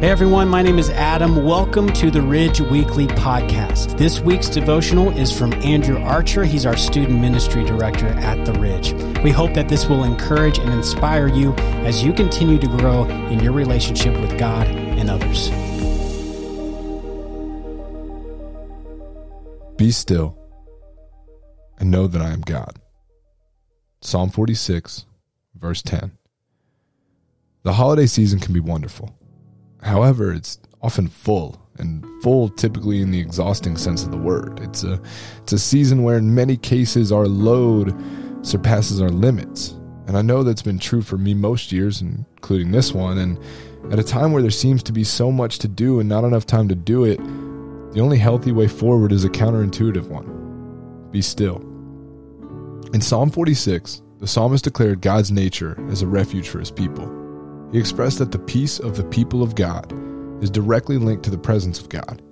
Hey everyone, my name is Adam. Welcome to the Ridge Weekly Podcast. This week's devotional is from Andrew Archer. He's our student ministry director at the Ridge. We hope that this will encourage and inspire you as you continue to grow in your relationship with God and others. Be still and know that I am God. Psalm 46, verse 10. The holiday season can be wonderful. However, it's often full, and full typically in the exhausting sense of the word. It's a it's a season where in many cases our load surpasses our limits. And I know that's been true for me most years, including this one, and at a time where there seems to be so much to do and not enough time to do it, the only healthy way forward is a counterintuitive one. Be still. In Psalm 46, the psalmist declared God's nature as a refuge for his people. He expressed that the peace of the people of God is directly linked to the presence of God.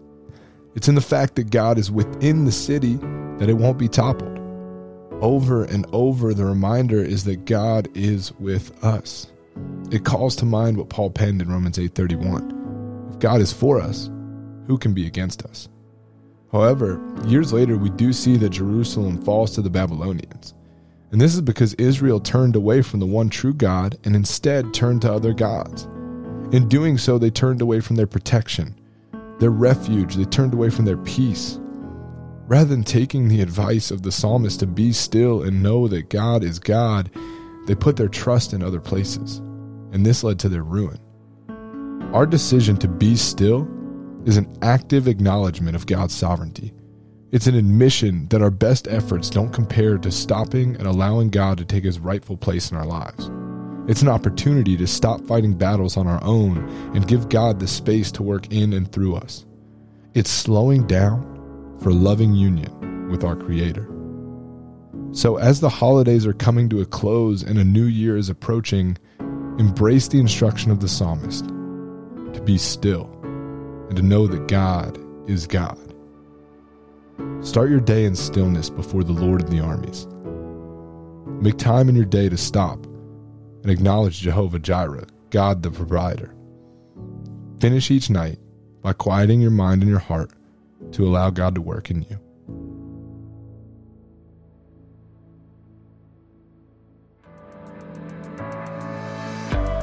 It's in the fact that God is within the city that it won't be toppled. Over and over, the reminder is that God is with us. It calls to mind what Paul penned in Romans 8:31. If God is for us, who can be against us? However, years later, we do see that Jerusalem falls to the Babylonians. And this is because Israel turned away from the one true God and instead turned to other gods. In doing so, they turned away from their protection, their refuge, they turned away from their peace. Rather than taking the advice of the psalmist to be still and know that God is God, they put their trust in other places. And this led to their ruin. Our decision to be still is an active acknowledgement of God's sovereignty. It's an admission that our best efforts don't compare to stopping and allowing God to take his rightful place in our lives. It's an opportunity to stop fighting battles on our own and give God the space to work in and through us. It's slowing down for loving union with our Creator. So, as the holidays are coming to a close and a new year is approaching, embrace the instruction of the psalmist to be still and to know that God is God. Start your day in stillness before the Lord of the armies. Make time in your day to stop and acknowledge Jehovah Jireh, God the provider. Finish each night by quieting your mind and your heart to allow God to work in you.